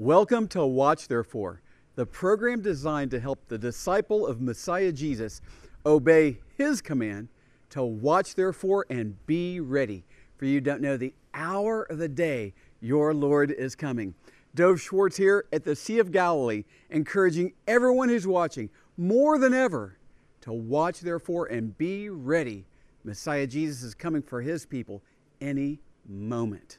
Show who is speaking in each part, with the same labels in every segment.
Speaker 1: Welcome to Watch Therefore, the program designed to help the disciple of Messiah Jesus obey his command to watch therefore and be ready. For you don't know the hour of the day your Lord is coming. Dove Schwartz here at the Sea of Galilee, encouraging everyone who's watching more than ever to watch therefore and be ready. Messiah Jesus is coming for his people any moment.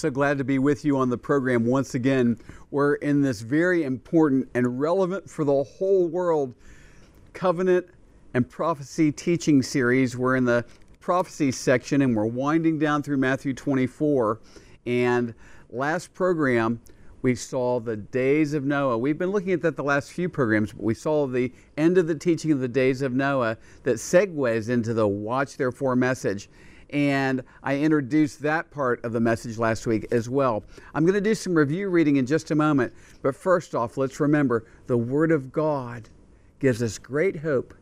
Speaker 1: So glad to be with you on the program once again. We're in this very important and relevant for the whole world covenant and prophecy teaching series. We're in the prophecy section and we're winding down through Matthew 24. And last program, we saw the days of Noah. We've been looking at that the last few programs, but we saw the end of the teaching of the days of Noah that segues into the watch therefore message and I introduced that part of the message last week as well. I'm going to do some review reading in just a moment, but first off, let's remember the Word of God gives us great hope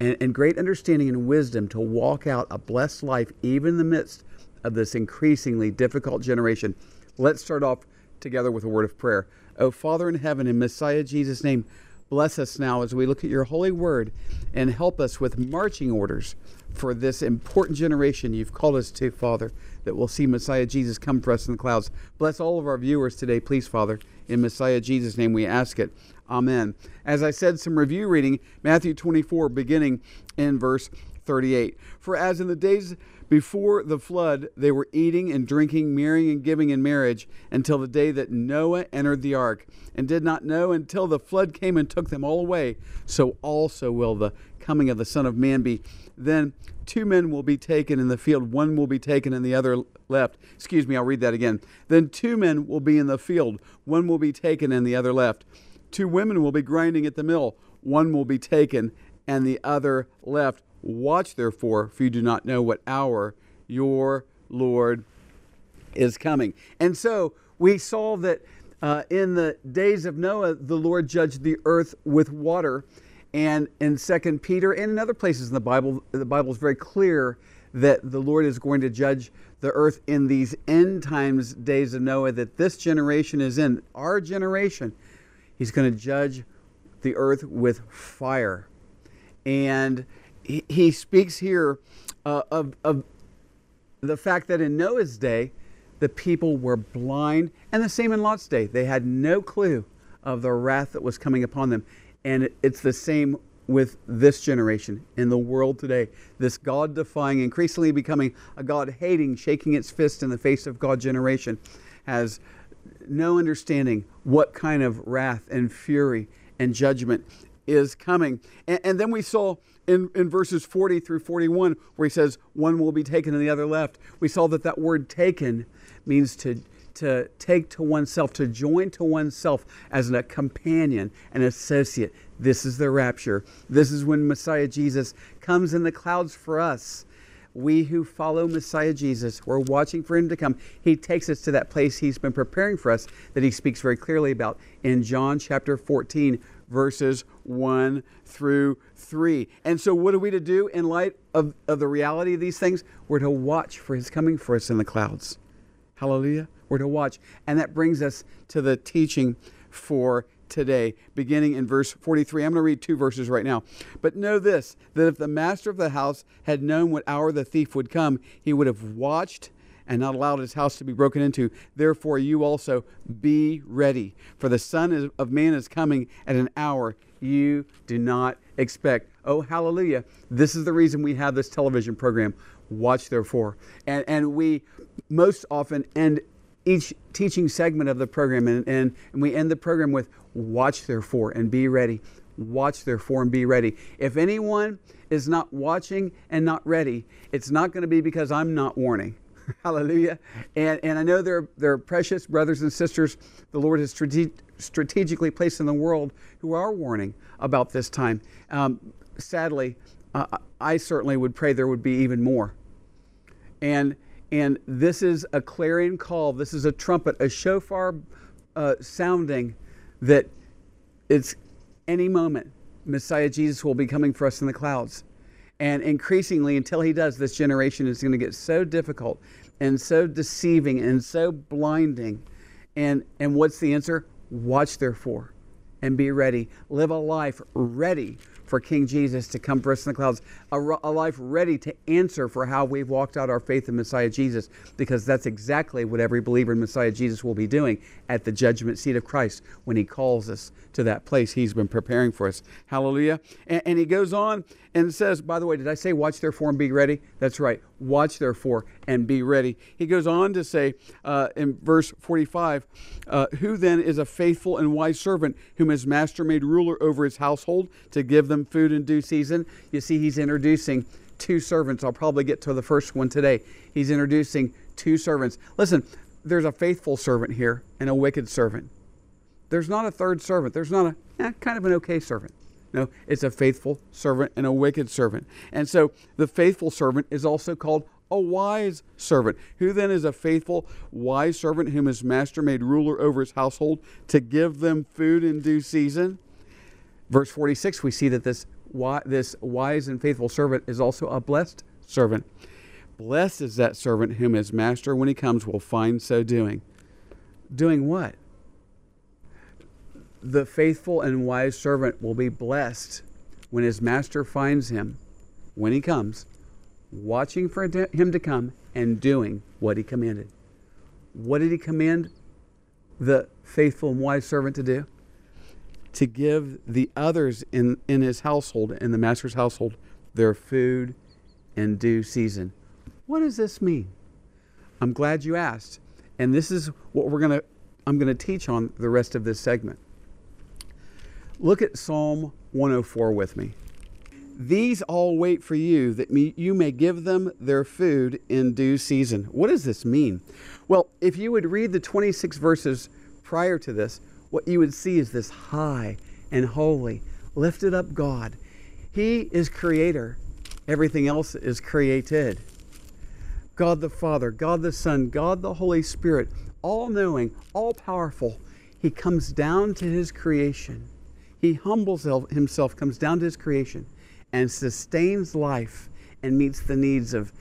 Speaker 1: and, and great understanding and wisdom to walk out a blessed life even in the midst of this increasingly difficult generation. Let's start off together with a word of prayer. Oh, Father in heaven, in Messiah Jesus' name, bless us now as we look at your holy word and help us with marching orders for this important generation you've called us to, Father, that we'll see Messiah Jesus come for us in the clouds. Bless all of our viewers today, please, Father. In Messiah Jesus' name we ask it. Amen. As I said, some review reading, Matthew 24, beginning in verse 38. For as in the days before the flood, they were eating and drinking, marrying and giving in marriage until the day that Noah entered the ark, and did not know until the flood came and took them all away. So also will the coming of the Son of Man be. Then two men will be taken in the field, one will be taken and the other left. Excuse me, I'll read that again. Then two men will be in the field, one will be taken and the other left. Two women will be grinding at the mill, one will be taken and the other left. Watch therefore, for you do not know what hour your Lord is coming. And so we saw that uh, in the days of Noah, the Lord judged the earth with water. And in Second Peter and in other places in the Bible, the Bible is very clear that the Lord is going to judge the earth in these end times days of Noah that this generation is in. Our generation, He's going to judge the earth with fire. And he, he speaks here uh, of, of the fact that in Noah's day, the people were blind, and the same in Lot's day. They had no clue of the wrath that was coming upon them. And it's the same with this generation in the world today. This God defying, increasingly becoming a God hating, shaking its fist in the face of God generation has no understanding what kind of wrath and fury and judgment is coming. And, and then we saw in, in verses 40 through 41 where he says, one will be taken and the other left. We saw that that word taken means to, to take to oneself, to join to oneself as a companion, an associate. This is the rapture. This is when Messiah Jesus comes in the clouds for us we who follow Messiah Jesus, we're watching for him to come. He takes us to that place he's been preparing for us that he speaks very clearly about in John chapter 14, verses 1 through 3. And so, what are we to do in light of, of the reality of these things? We're to watch for his coming for us in the clouds. Hallelujah. We're to watch. And that brings us to the teaching for today, beginning in verse 43. I'm going to read two verses right now. But know this that if the master of the house had known what hour the thief would come, he would have watched and not allowed his house to be broken into. Therefore, you also be ready, for the Son of Man is coming at an hour you do not expect. Oh, hallelujah. This is the reason we have this television program. Watch, therefore. And, and we most often end each teaching segment of the program, and, and, and we end the program with watch therefore and be ready. Watch therefore and be ready. If anyone is not watching and not ready, it's not going to be because I'm not warning. Hallelujah. And, and I know there, there are precious brothers and sisters the Lord has strate- strategically placed in the world who are warning about this time. Um, sadly, uh, I certainly would pray there would be even more. And, and this is a clarion call, this is a trumpet, a shofar uh, sounding that it's any moment Messiah Jesus will be coming for us in the clouds. And increasingly, until he does, this generation is going to get so difficult and so deceiving and so blinding. And, and what's the answer? Watch, therefore, and be ready. Live a life ready for King Jesus to come for us in the clouds, a, a, life ready to answer for how we've walked out our faith in Messiah Jesus, because that's exactly what every believer in Messiah Jesus will be doing at the judgment seat of Christ when he calls us to that place he's been preparing for us. Hallelujah. And, and he goes on and says, by the way, did I say, watch therefore and be ready? That's right. Watch therefore and be ready. He goes on to say uh, in verse 45, uh, Who then is a faithful and wise servant whom his master made ruler over his household to give them food in due season? You see, he's introducing two servants. I'll probably get to the first one today. He's introducing two servants. Listen, there's a faithful servant here and a wicked servant. There's not a third servant. There's not a eh, kind of an okay servant. No, it's a faithful servant and a wicked servant. And so the faithful servant is also called a wise servant. Who then is a faithful, wise servant whom his master made ruler over his household to give them food in due season? Verse 46, we see that this, this wise and faithful servant is also a blessed servant. Blessed is that servant whom his master, when he comes, will find so doing. Doing what? The faithful and wise servant will be blessed when his master finds him, when he comes, watching for him to come and doing what he commanded. What did he command the faithful and wise servant to do? To give the others in, in his household, in the master's household, their food in due season. What does this mean? I'm glad you asked. And this is what we're going to I'm going to teach on the rest of this segment. Look at Psalm 104 with me. These all wait for you, that you may give them their food in due season. What does this mean? Well, if you would read the 26 verses prior to this, what you would see is this high and holy, lifted up God. He is creator, everything else is created. God the Father, God the Son, God the Holy Spirit, all knowing, all powerful. He comes down to his creation he humbles himself, comes down to his creation, and sustains life and meets the needs of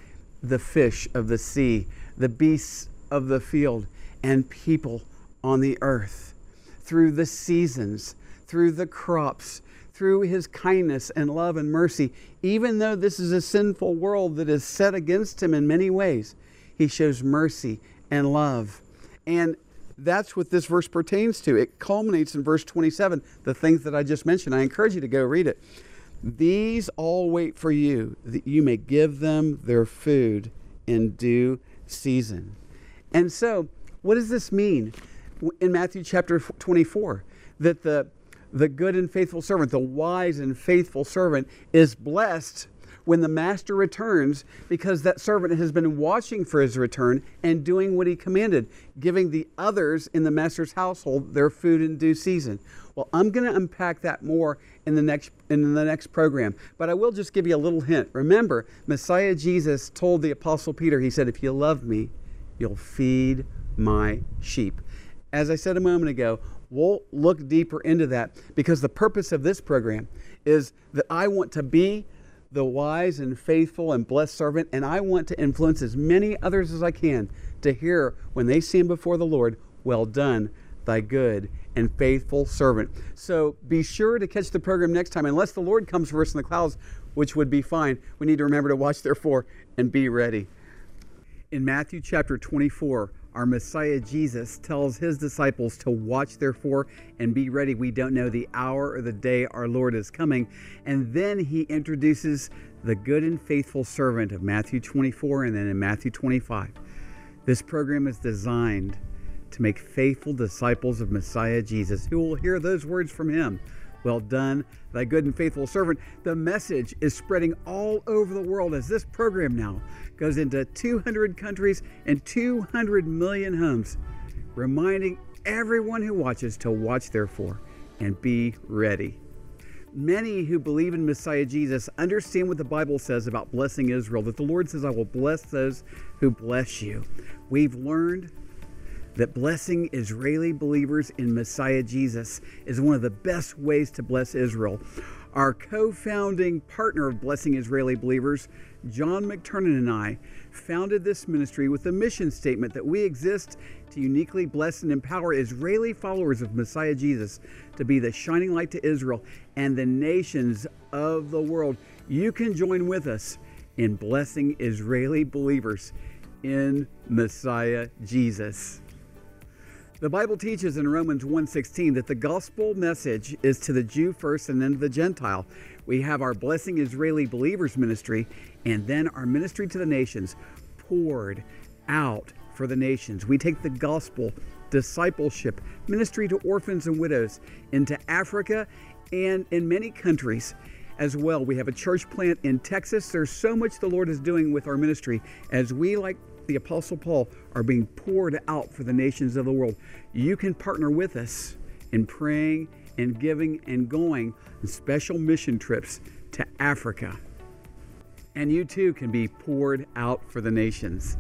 Speaker 1: the fish of the sea, the beasts of the field, and people on the earth. Through the seasons, through the crops, through his kindness and love and mercy, even though this is a sinful world that is set against him in many ways, he shows mercy and love. And that's what this verse pertains to. It culminates in verse 27, the things that I just mentioned. I encourage you to go read it. These all wait for you, that you may give them their food in due season. And so, what does this mean in Matthew chapter 24? That the, the good and faithful servant, the wise and faithful servant, is blessed when the master returns because that servant has been watching for his return and doing what he commanded, giving the others in the master's household their food in due season. Well, I'm going to unpack that more in the next in the next program, but I will just give you a little hint. Remember, Messiah Jesus told the apostle Peter, he said, "If you love me, you'll feed my sheep." As I said a moment ago, we'll look deeper into that because the purpose of this program is that I want to be the wise and faithful and blessed servant, and I want to influence as many others as I can to hear when they stand before the Lord, Well done, thy good and faithful servant. So be sure to catch the program next time, unless the Lord comes for us in the clouds, which would be fine. We need to remember to watch, therefore, and be ready. In Matthew chapter 24, our Messiah Jesus tells his disciples to watch, therefore, and be ready. We don't know the hour or the day our Lord is coming. And then he introduces the good and faithful servant of Matthew 24 and then in Matthew 25. This program is designed to make faithful disciples of Messiah Jesus who will hear those words from him. Well done, thy good and faithful servant. The message is spreading all over the world as this program now goes into 200 countries and 200 million homes, reminding everyone who watches to watch, therefore, and be ready. Many who believe in Messiah Jesus understand what the Bible says about blessing Israel, that the Lord says, I will bless those who bless you. We've learned that blessing Israeli believers in Messiah Jesus is one of the best ways to bless Israel. Our co founding partner of Blessing Israeli Believers, John McTernan, and I founded this ministry with the mission statement that we exist to uniquely bless and empower Israeli followers of Messiah Jesus to be the shining light to Israel and the nations of the world. You can join with us in blessing Israeli believers in Messiah Jesus. The Bible teaches in Romans 1:16 that the gospel message is to the Jew first and then to the Gentile. We have our blessing Israeli believers ministry and then our ministry to the nations poured out for the nations. We take the gospel, discipleship, ministry to orphans and widows into Africa and in many countries as well. We have a church plant in Texas. There's so much the Lord is doing with our ministry as we, like the Apostle Paul, are being poured out for the nations of the world. You can partner with us in praying and giving and going on special mission trips to Africa. And you too can be poured out for the nations.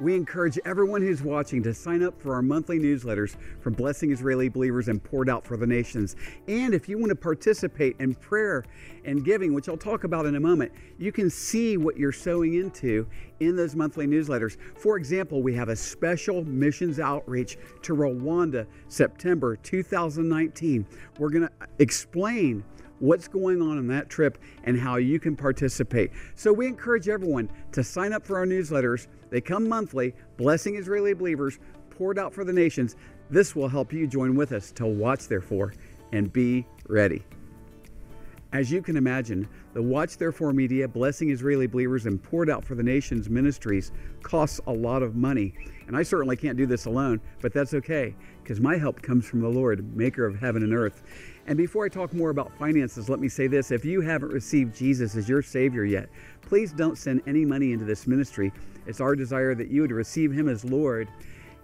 Speaker 1: We encourage everyone who's watching to sign up for our monthly newsletters from Blessing Israeli Believers and Poured Out for the Nations. And if you want to participate in prayer and giving, which I'll talk about in a moment, you can see what you're sowing into in those monthly newsletters. For example, we have a special missions outreach to Rwanda, September 2019. We're going to explain what's going on in that trip and how you can participate. So we encourage everyone to sign up for our newsletters. They come monthly, blessing Israeli believers, poured out for the nations. This will help you join with us to watch, therefore, and be ready. As you can imagine, the Watch Therefore Media, Blessing Israeli Believers, and Poured Out for the Nations ministries costs a lot of money. And I certainly can't do this alone, but that's okay, because my help comes from the Lord, maker of heaven and earth. And before I talk more about finances, let me say this. If you haven't received Jesus as your Savior yet, please don't send any money into this ministry. It's our desire that you would receive Him as Lord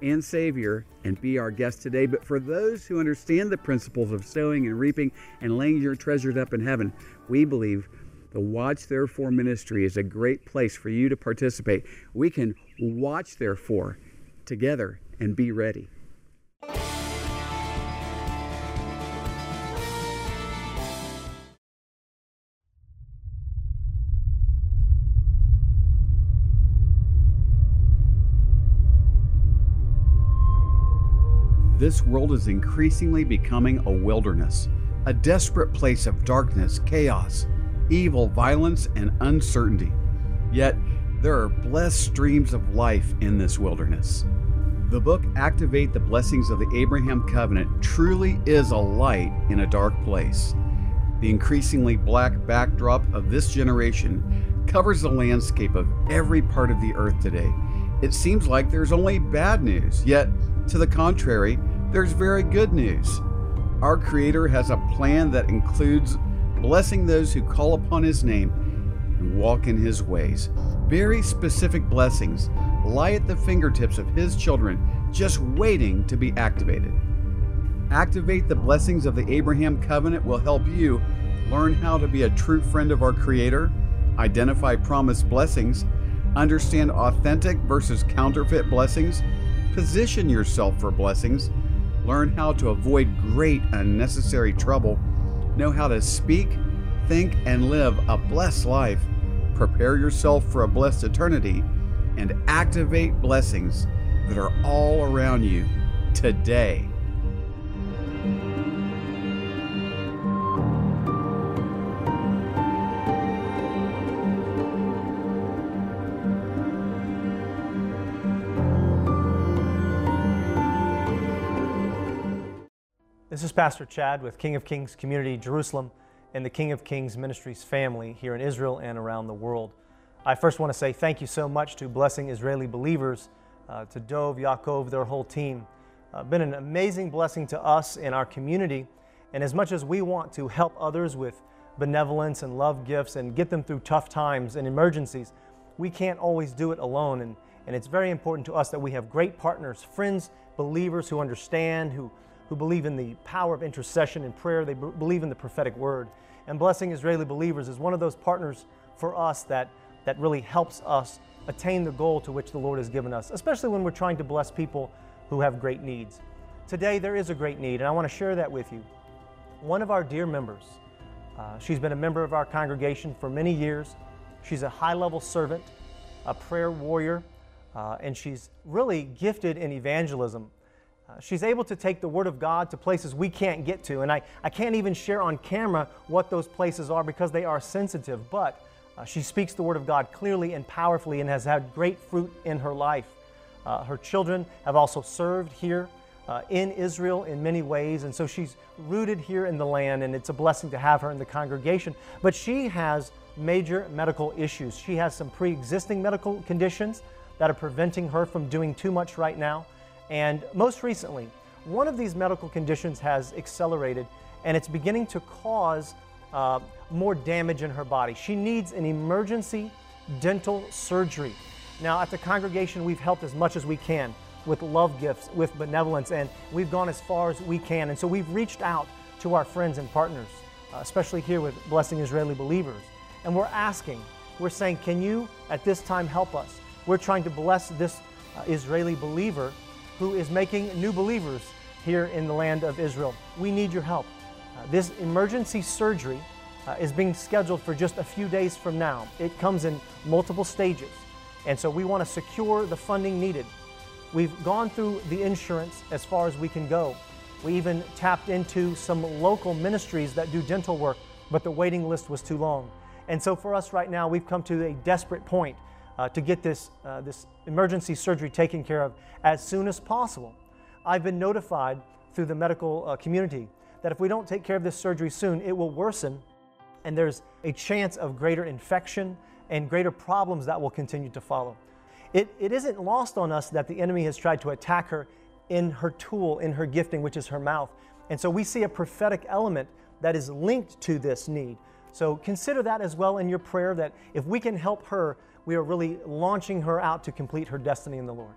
Speaker 1: and Savior and be our guest today. But for those who understand the principles of sowing and reaping and laying your treasures up in heaven, we believe the Watch Therefore ministry is a great place for you to participate. We can watch therefore together and be ready. This world is increasingly becoming a wilderness, a desperate place of darkness, chaos, evil, violence, and uncertainty. Yet, there are blessed streams of life in this wilderness. The book Activate the Blessings of the Abraham Covenant truly is a light in a dark place. The increasingly black backdrop of this generation covers the landscape of every part of the earth today. It seems like there's only bad news, yet, to the contrary, there's very good news. Our Creator has a plan that includes blessing those who call upon His name and walk in His ways. Very specific blessings lie at the fingertips of His children, just waiting to be activated. Activate the blessings of the Abraham covenant will help you learn how to be a true friend of our Creator, identify promised blessings, understand authentic versus counterfeit blessings, position yourself for blessings, learn how to avoid great unnecessary trouble, know how to speak, think, and live a blessed life, prepare yourself for a blessed eternity, and activate blessings that are all around you today.
Speaker 2: This is Pastor Chad with King of Kings Community Jerusalem and the King of Kings Ministries family here in Israel and around the world. I first want to say thank you so much to Blessing Israeli Believers, uh, to Dove, Yaakov, their whole team. uh, been an amazing blessing to us in our community. And as much as we want to help others with benevolence and love gifts and get them through tough times and emergencies, we can't always do it alone. And, and it's very important to us that we have great partners, friends, believers who understand, who, who believe in the power of intercession and prayer. They b- believe in the prophetic word. And Blessing Israeli Believers is one of those partners for us that, that really helps us attain the goal to which the Lord has given us, especially when we're trying to bless people who have great needs. Today, there is a great need, and I want to share that with you. One of our dear members, uh, she's been a member of our congregation for many years. She's a high level servant, a prayer warrior, uh, and she's really gifted in evangelism. Uh, she's able to take the Word of God to places we can't get to. And I, I can't even share on camera what those places are because they are sensitive. But uh, she speaks the Word of God clearly and powerfully and has had great fruit in her life. Uh, her children have also served here uh, in Israel in many ways. And so she's rooted here in the land, and it's a blessing to have her in the congregation. But she has major medical issues. She has some pre existing medical conditions that are preventing her from doing too much right now. And most recently, one of these medical conditions has accelerated and it's beginning to cause uh, more damage in her body. She needs an emergency dental surgery. Now, at the congregation, we've helped as much as we can with love gifts, with benevolence, and we've gone as far as we can. And so we've reached out to our friends and partners, uh, especially here with Blessing Israeli Believers. And we're asking, we're saying, can you at this time help us? We're trying to bless this uh, Israeli believer who is making new believers here in the land of Israel. We need your help. Uh, this emergency surgery uh, is being scheduled for just a few days from now. It comes in multiple stages. And so we want to secure the funding needed. We've gone through the insurance as far as we can go. We even tapped into some local ministries that do dental work, but the waiting list was too long. And so for us right now, we've come to a desperate point uh, to get this, uh, this emergency surgery taken care of as soon as possible. I've been notified through the medical uh, community that if we don't take care of this surgery soon, it will worsen and there's a chance of greater infection and greater problems that will continue to follow. It, it isn't lost on us that the enemy has tried to attack her in her tool, in her gifting, which is her mouth. And so we see a prophetic element that is linked to this need. So consider that as well in your prayer that if we can help her we are really launching her out to complete her destiny in the Lord.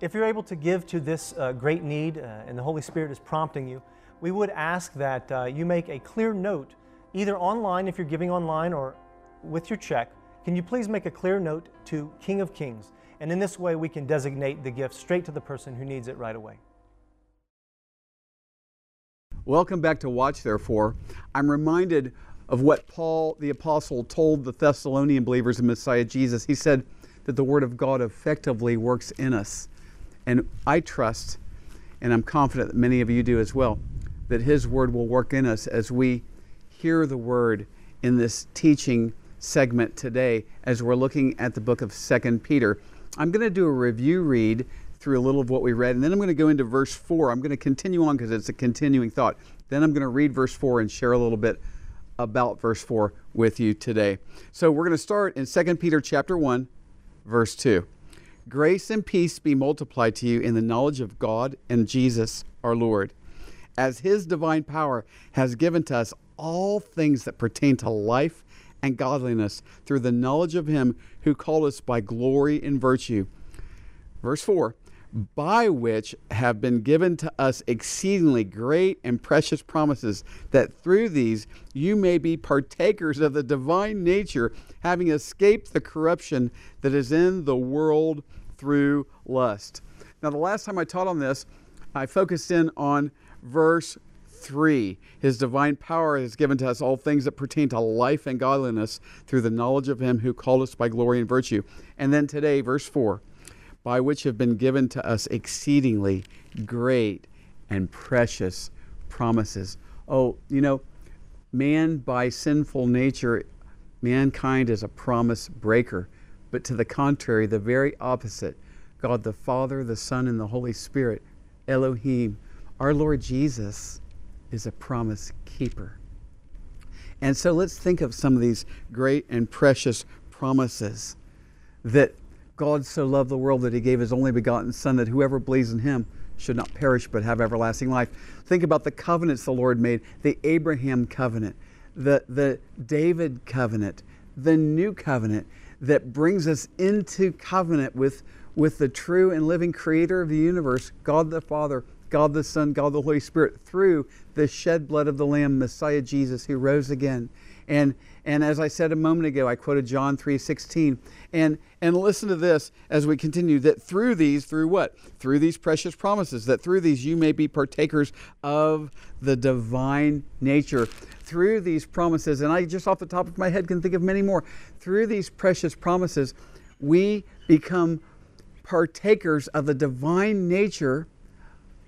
Speaker 2: If you're able to give to this uh, great need uh, and the Holy Spirit is prompting you, we would ask that uh, you make a clear note, either online if you're giving online or with your check. Can you please make a clear note to King of Kings? And in this way, we can designate the gift straight to the person who needs it right away.
Speaker 1: Welcome back to Watch Therefore. I'm reminded of what Paul the Apostle told the Thessalonian believers in Messiah Jesus. He said that the Word of God effectively works in us. And I trust, and I'm confident that many of you do as well, that His Word will work in us as we hear the Word in this teaching segment today as we're looking at the book of Second Peter. I'm going to do a review read through a little of what we read, and then I'm going to go into verse 4. I'm going to continue on because it's a continuing thought. Then I'm going to read verse 4 and share a little bit about verse 4 with you today. So we're going to start in 2 Peter chapter 1 verse 2. Grace and peace be multiplied to you in the knowledge of God and Jesus our Lord, as his divine power has given to us all things that pertain to life and godliness through the knowledge of him who called us by glory and virtue. Verse 4 by which have been given to us exceedingly great and precious promises, that through these you may be partakers of the divine nature, having escaped the corruption that is in the world through lust. Now, the last time I taught on this, I focused in on verse 3. His divine power has given to us all things that pertain to life and godliness through the knowledge of Him who called us by glory and virtue. And then today, verse 4 by which have been given to us exceedingly great and precious promises. Oh, you know, man by sinful nature, mankind is a promise breaker. But to the contrary, the very opposite God the Father, the Son, and the Holy Spirit, Elohim, our Lord Jesus, is a promise keeper. And so let's think of some of these great and precious promises that God so loved the world that he gave his only begotten Son, that whoever believes in him should not perish but have everlasting life. Think about the covenants the Lord made the Abraham covenant, the, the David covenant, the new covenant that brings us into covenant with, with the true and living creator of the universe, God the Father, God the Son, God the Holy Spirit, through the shed blood of the Lamb, Messiah Jesus, who rose again. And, and as I said a moment ago, I quoted John 3:16. And, and listen to this as we continue that through these, through what? Through these precious promises, that through these you may be partakers of the divine nature. Through these promises, and I just off the top of my head can think of many more, through these precious promises, we become partakers of the divine nature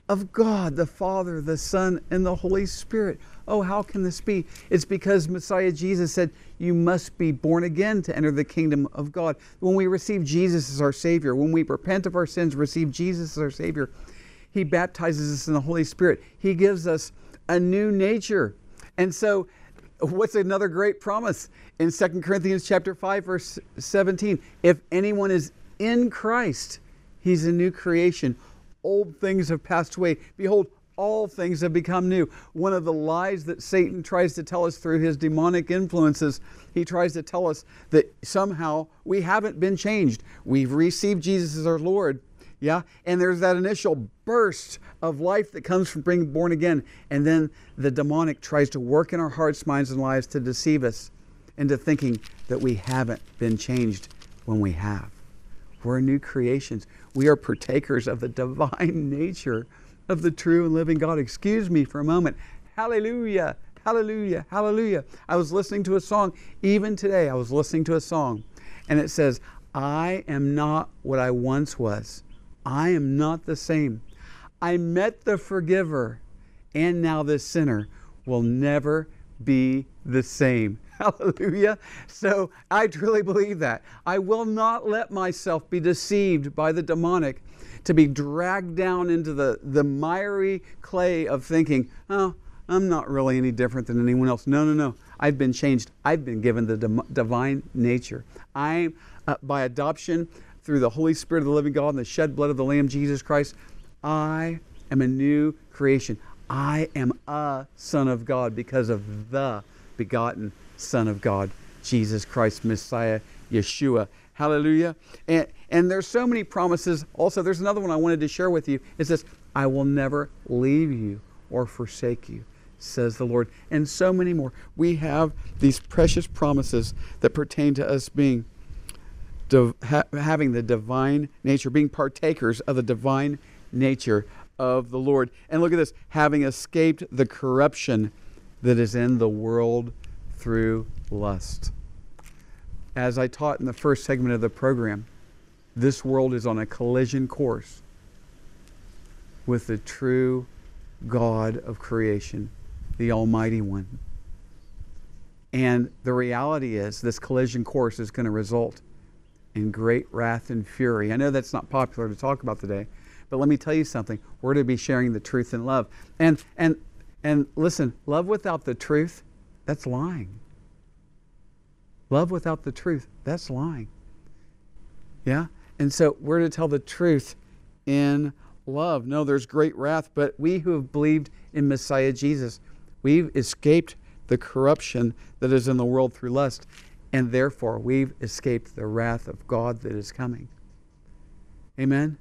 Speaker 1: of God, the Father, the Son, and the Holy Spirit. Oh, how can this be? It's because Messiah Jesus said, You must be born again to enter the kingdom of God. When we receive Jesus as our Savior, when we repent of our sins, receive Jesus as our Savior, He baptizes us in the Holy Spirit. He gives us a new nature. And so, what's another great promise in 2 Corinthians chapter 5 verse 17? If anyone is in Christ, he's a new creation old things have passed away. Behold, all things have become new. One of the lies that Satan tries to tell us through his demonic influences, he tries to tell us that somehow we haven't been changed. We've received Jesus as our Lord. Yeah? And there's that initial burst of life that comes from being born again. And then the demonic tries to work in our hearts, minds, and lives to deceive us into thinking that we haven't been changed when we have. We're new creations. We are partakers of the divine nature of the true and living God. Excuse me for a moment. Hallelujah. Hallelujah. Hallelujah. I was listening to a song, even today, I was listening to a song, and it says, I am not what I once was. I am not the same. I met the forgiver, and now this sinner will never be the same. Hallelujah. So I truly believe that. I will not let myself be deceived by the demonic to be dragged down into the, the miry clay of thinking, oh, I'm not really any different than anyone else. No, no, no. I've been changed. I've been given the divine nature. I, uh, by adoption, through the Holy Spirit of the living God and the shed blood of the Lamb, Jesus Christ, I am a new creation. I am a son of God because of the begotten Son of God, Jesus Christ, Messiah, Yeshua. Hallelujah. And, and there's so many promises. Also, there's another one I wanted to share with you. It says, I will never leave you or forsake you, says the Lord. And so many more. We have these precious promises that pertain to us being ha- having the divine nature, being partakers of the divine nature of the Lord. And look at this having escaped the corruption that is in the world through lust. As I taught in the first segment of the program, this world is on a collision course with the true God of creation, the Almighty One. And the reality is, this collision course is going to result in great wrath and fury. I know that's not popular to talk about today, but let me tell you something. We're to be sharing the truth in love. And and and listen, love without the truth that's lying. Love without the truth, that's lying. Yeah? And so we're to tell the truth in love. No, there's great wrath, but we who have believed in Messiah Jesus, we've escaped the corruption that is in the world through lust, and therefore we've escaped the wrath of God that is coming. Amen?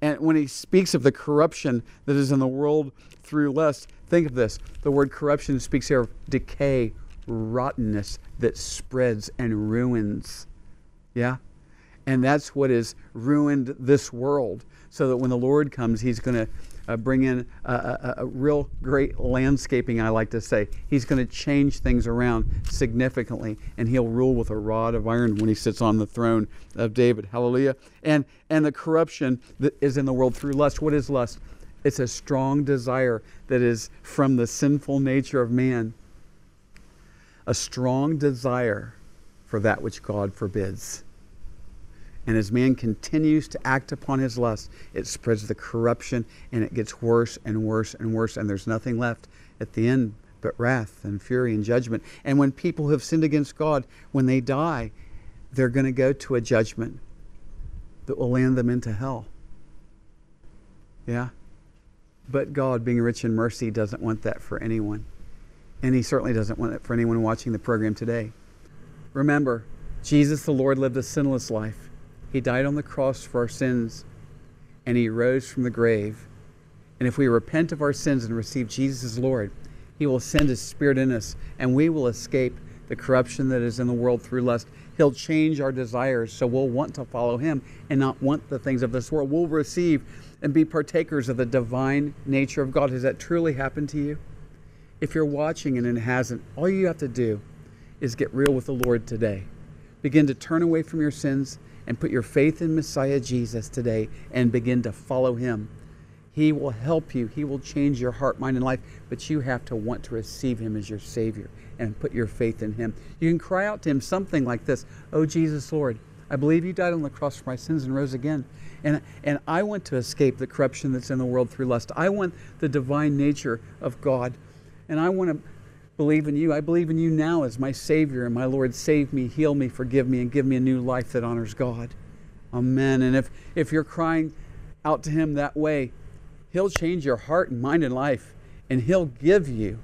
Speaker 1: And when he speaks of the corruption that is in the world through lust, think of this. The word corruption speaks here of decay, rottenness that spreads and ruins. Yeah? And that's what has ruined this world. So that when the Lord comes, He's going to uh, bring in a, a, a, real great landscaping, I like to say. He's going to change things around significantly, and he'll rule with a rod of iron when he sits on the throne of David. Hallelujah. And, and the corruption that is in the world through lust. What is lust? It's a strong desire that is from the sinful nature of man, a strong desire for that which God forbids. And as man continues to act upon his lust, it spreads the corruption and it gets worse and worse and worse, and there's nothing left at the end but wrath and fury and judgment. And when people have sinned against God, when they die, they're going to go to a judgment that will land them into hell. Yeah? But God, being rich in mercy, doesn't want that for anyone. And He certainly doesn't want it for anyone watching the program today. Remember, Jesus the Lord lived a sinless life. He died on the cross for our sins, and He rose from the grave. And if we repent of our sins and receive Jesus as Lord, He will send His Spirit in us, and we will escape the corruption that is in the world through lust. He'll change our desires so we'll want to follow Him and not want the things of this world. We'll receive and be partakers of the divine nature of God. Has that truly happened to you? If you're watching and it hasn't, all you have to do is get real with the Lord today. Begin to turn away from your sins and put your faith in Messiah Jesus today and begin to follow Him. He will help you. He will change your heart, mind, and life, but you have to want to receive Him as your Savior and put your faith in Him. You can cry out to Him something like this Oh, Jesus, Lord, I believe you died on the cross for my sins and rose again. And, and I want to escape the corruption that's in the world through lust. I want the divine nature of God. And I want to believe in you. I believe in you now as my Savior and my Lord. Save me, heal me, forgive me, and give me a new life that honors God. Amen. And if, if you're crying out to Him that way, He'll change your heart and mind and life, and He'll give you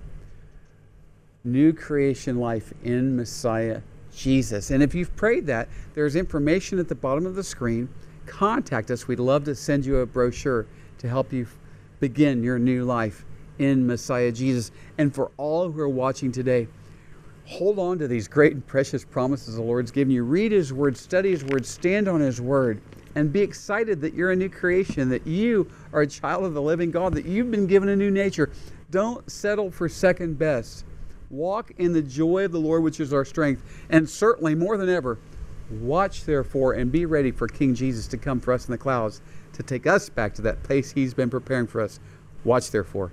Speaker 1: new creation life in Messiah Jesus. And if you've prayed that, there's information at the bottom of the screen. Contact us. We'd love to send you a brochure to help you begin your new life in Messiah Jesus. And for all who are watching today, hold on to these great and precious promises the Lord's given you. Read His Word, study His Word, stand on His Word, and be excited that you're a new creation, that you are a child of the living God, that you've been given a new nature. Don't settle for second best. Walk in the joy of the Lord, which is our strength. And certainly, more than ever, watch therefore and be ready for King Jesus to come for us in the clouds to take us back to that place He's been preparing for us. Watch therefore